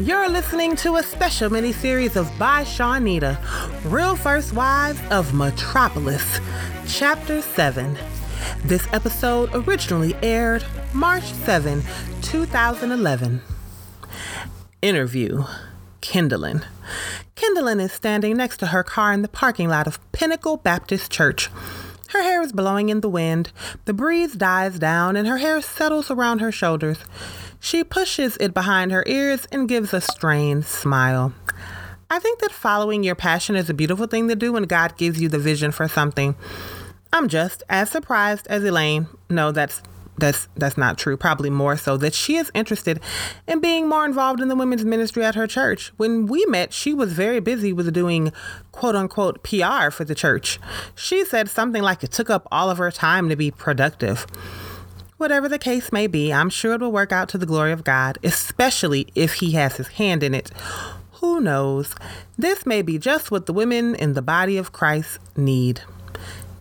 You're listening to a special mini-series of By Shawnita, Real First Wives of Metropolis, Chapter 7. This episode originally aired March 7, 2011. Interview Kindlin. Kindlin is standing next to her car in the parking lot of Pinnacle Baptist Church. Her hair is blowing in the wind. The breeze dies down and her hair settles around her shoulders. She pushes it behind her ears and gives a strained smile. I think that following your passion is a beautiful thing to do when God gives you the vision for something. I'm just as surprised as Elaine. No, that's that's that's not true. Probably more so that she is interested in being more involved in the women's ministry at her church. When we met, she was very busy with doing quote unquote PR for the church. She said something like it took up all of her time to be productive. Whatever the case may be, I'm sure it will work out to the glory of God, especially if He has His hand in it. Who knows? This may be just what the women in the body of Christ need.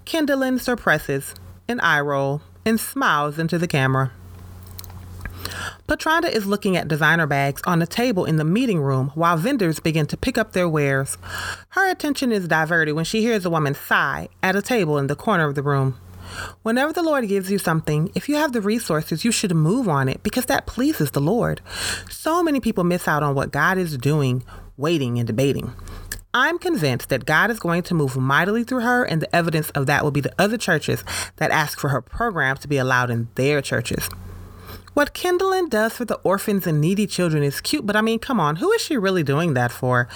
Kindlin suppresses an eye roll and smiles into the camera. Patronda is looking at designer bags on a table in the meeting room while vendors begin to pick up their wares. Her attention is diverted when she hears a woman sigh at a table in the corner of the room. Whenever the Lord gives you something, if you have the resources, you should move on it because that pleases the Lord. So many people miss out on what God is doing, waiting and debating. I'm convinced that God is going to move mightily through her, and the evidence of that will be the other churches that ask for her programs to be allowed in their churches. What Kindlin does for the orphans and needy children is cute, but I mean, come on, who is she really doing that for?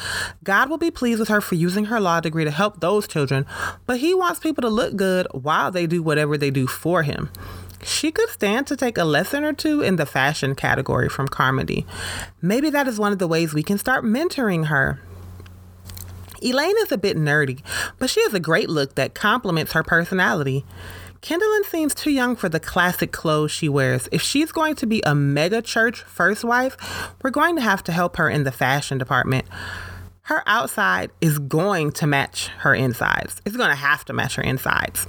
God will be pleased with her for using her law degree to help those children, but He wants people to look good while they do whatever they do for Him. She could stand to take a lesson or two in the fashion category from Carmody. Maybe that is one of the ways we can start mentoring her. Elaine is a bit nerdy, but she has a great look that complements her personality. Kindlin seems too young for the classic clothes she wears. If she's going to be a mega church first wife, we're going to have to help her in the fashion department. Her outside is going to match her insides. It's going to have to match her insides.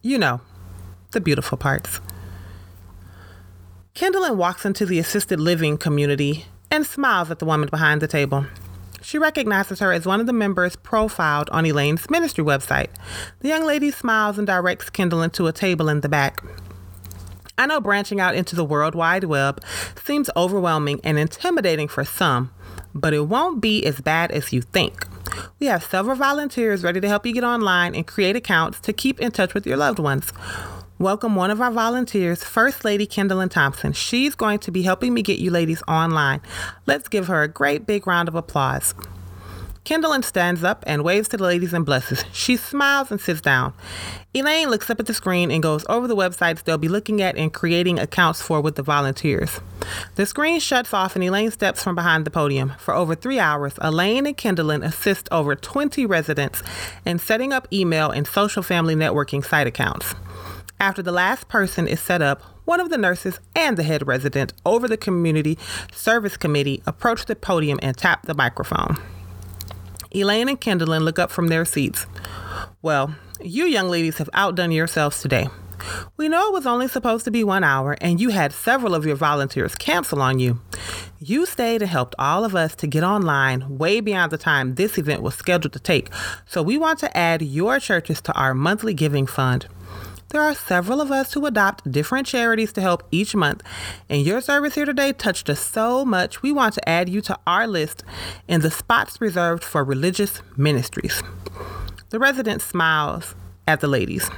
You know, the beautiful parts. Kindlin walks into the assisted living community and smiles at the woman behind the table. She recognizes her as one of the members profiled on Elaine's ministry website. The young lady smiles and directs Kendall to a table in the back. I know branching out into the World Wide Web seems overwhelming and intimidating for some, but it won't be as bad as you think. We have several volunteers ready to help you get online and create accounts to keep in touch with your loved ones welcome one of our volunteers, First Lady Kindlin Thompson. She's going to be helping me get you ladies online. Let's give her a great big round of applause. Kindlin stands up and waves to the ladies and blesses. She smiles and sits down. Elaine looks up at the screen and goes over the websites they'll be looking at and creating accounts for with the volunteers. The screen shuts off and Elaine steps from behind the podium. For over three hours, Elaine and Kindlin assist over 20 residents in setting up email and social family networking site accounts. After the last person is set up, one of the nurses and the head resident over the community service committee approach the podium and tap the microphone. Elaine and Kindlin look up from their seats. Well, you young ladies have outdone yourselves today. We know it was only supposed to be one hour, and you had several of your volunteers cancel on you. You stayed and helped all of us to get online way beyond the time this event was scheduled to take, so we want to add your churches to our monthly giving fund. There are several of us who adopt different charities to help each month, and your service here today touched us so much, we want to add you to our list in the spots reserved for religious ministries. The resident smiles at the ladies.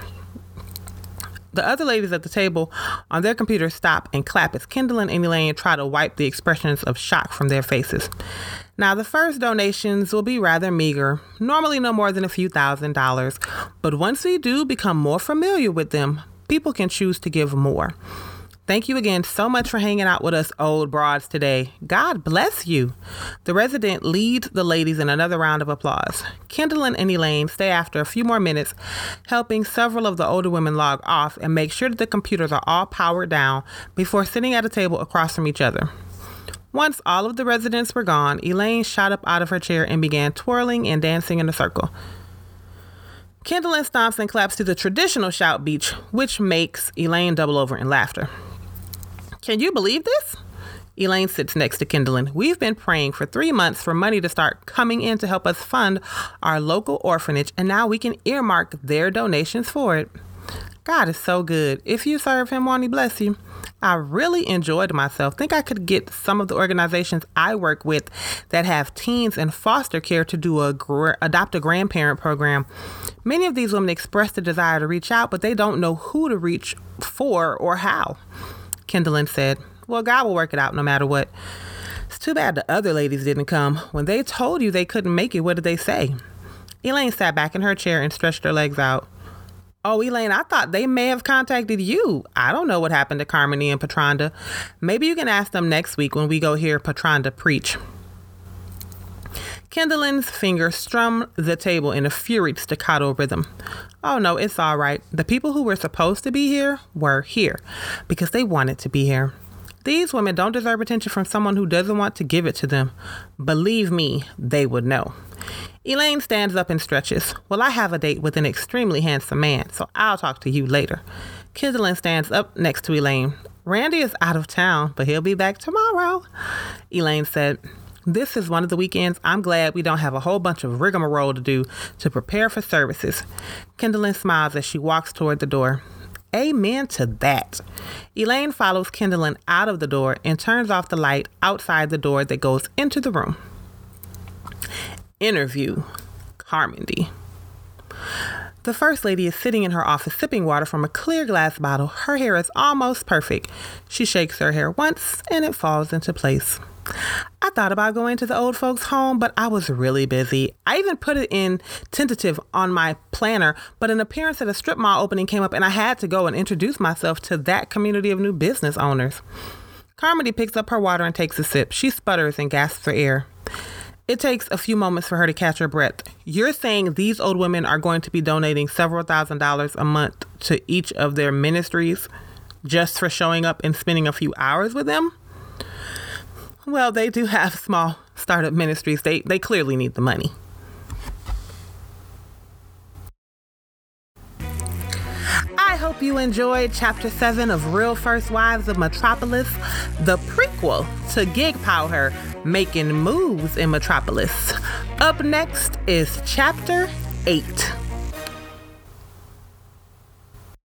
The other ladies at the table on their computers stop and clap as Kindlin and Elaine try to wipe the expressions of shock from their faces. Now, the first donations will be rather meager, normally no more than a few thousand dollars, but once we do become more familiar with them, people can choose to give more. Thank you again so much for hanging out with us, old broads, today. God bless you. The resident leads the ladies in another round of applause. Kindlin and Elaine stay after a few more minutes, helping several of the older women log off and make sure that the computers are all powered down before sitting at a table across from each other. Once all of the residents were gone, Elaine shot up out of her chair and began twirling and dancing in a circle. Kindlin stomps and claps to the traditional shout beach, which makes Elaine double over in laughter. Can you believe this? Elaine sits next to Kendallin. We've been praying for three months for money to start coming in to help us fund our local orphanage, and now we can earmark their donations for it. God is so good. If you serve him, won't he bless you? I really enjoyed myself. Think I could get some of the organizations I work with that have teens in foster care to do a gr- adopt a grandparent program. Many of these women express the desire to reach out, but they don't know who to reach for or how. Kendallin said, Well, God will work it out no matter what. It's too bad the other ladies didn't come. When they told you they couldn't make it, what did they say? Elaine sat back in her chair and stretched her legs out. Oh, Elaine, I thought they may have contacted you. I don't know what happened to Carmody and Patronda. Maybe you can ask them next week when we go hear Patronda preach. Kendallin's fingers strummed the table in a furied staccato rhythm. Oh no, it's all right. The people who were supposed to be here were here because they wanted to be here. These women don't deserve attention from someone who doesn't want to give it to them. Believe me, they would know. Elaine stands up and stretches. Well, I have a date with an extremely handsome man, so I'll talk to you later. Kendallin stands up next to Elaine. Randy is out of town, but he'll be back tomorrow. Elaine said, This is one of the weekends I'm glad we don't have a whole bunch of rigmarole to do to prepare for services. Kendallin smiles as she walks toward the door. Amen to that. Elaine follows Kendallin out of the door and turns off the light outside the door that goes into the room. Interview Carmody. The First Lady is sitting in her office sipping water from a clear glass bottle. Her hair is almost perfect. She shakes her hair once and it falls into place. I thought about going to the old folks' home, but I was really busy. I even put it in tentative on my planner, but an appearance at a strip mall opening came up and I had to go and introduce myself to that community of new business owners. Carmody picks up her water and takes a sip. She sputters and gasps for air. It takes a few moments for her to catch her breath. You're saying these old women are going to be donating several thousand dollars a month to each of their ministries just for showing up and spending a few hours with them? Well, they do have small startup ministries. They they clearly need the money. I hope you enjoyed chapter 7 of Real First Wives of Metropolis, the prequel to Gig Power making moves in Metropolis. Up next is chapter 8.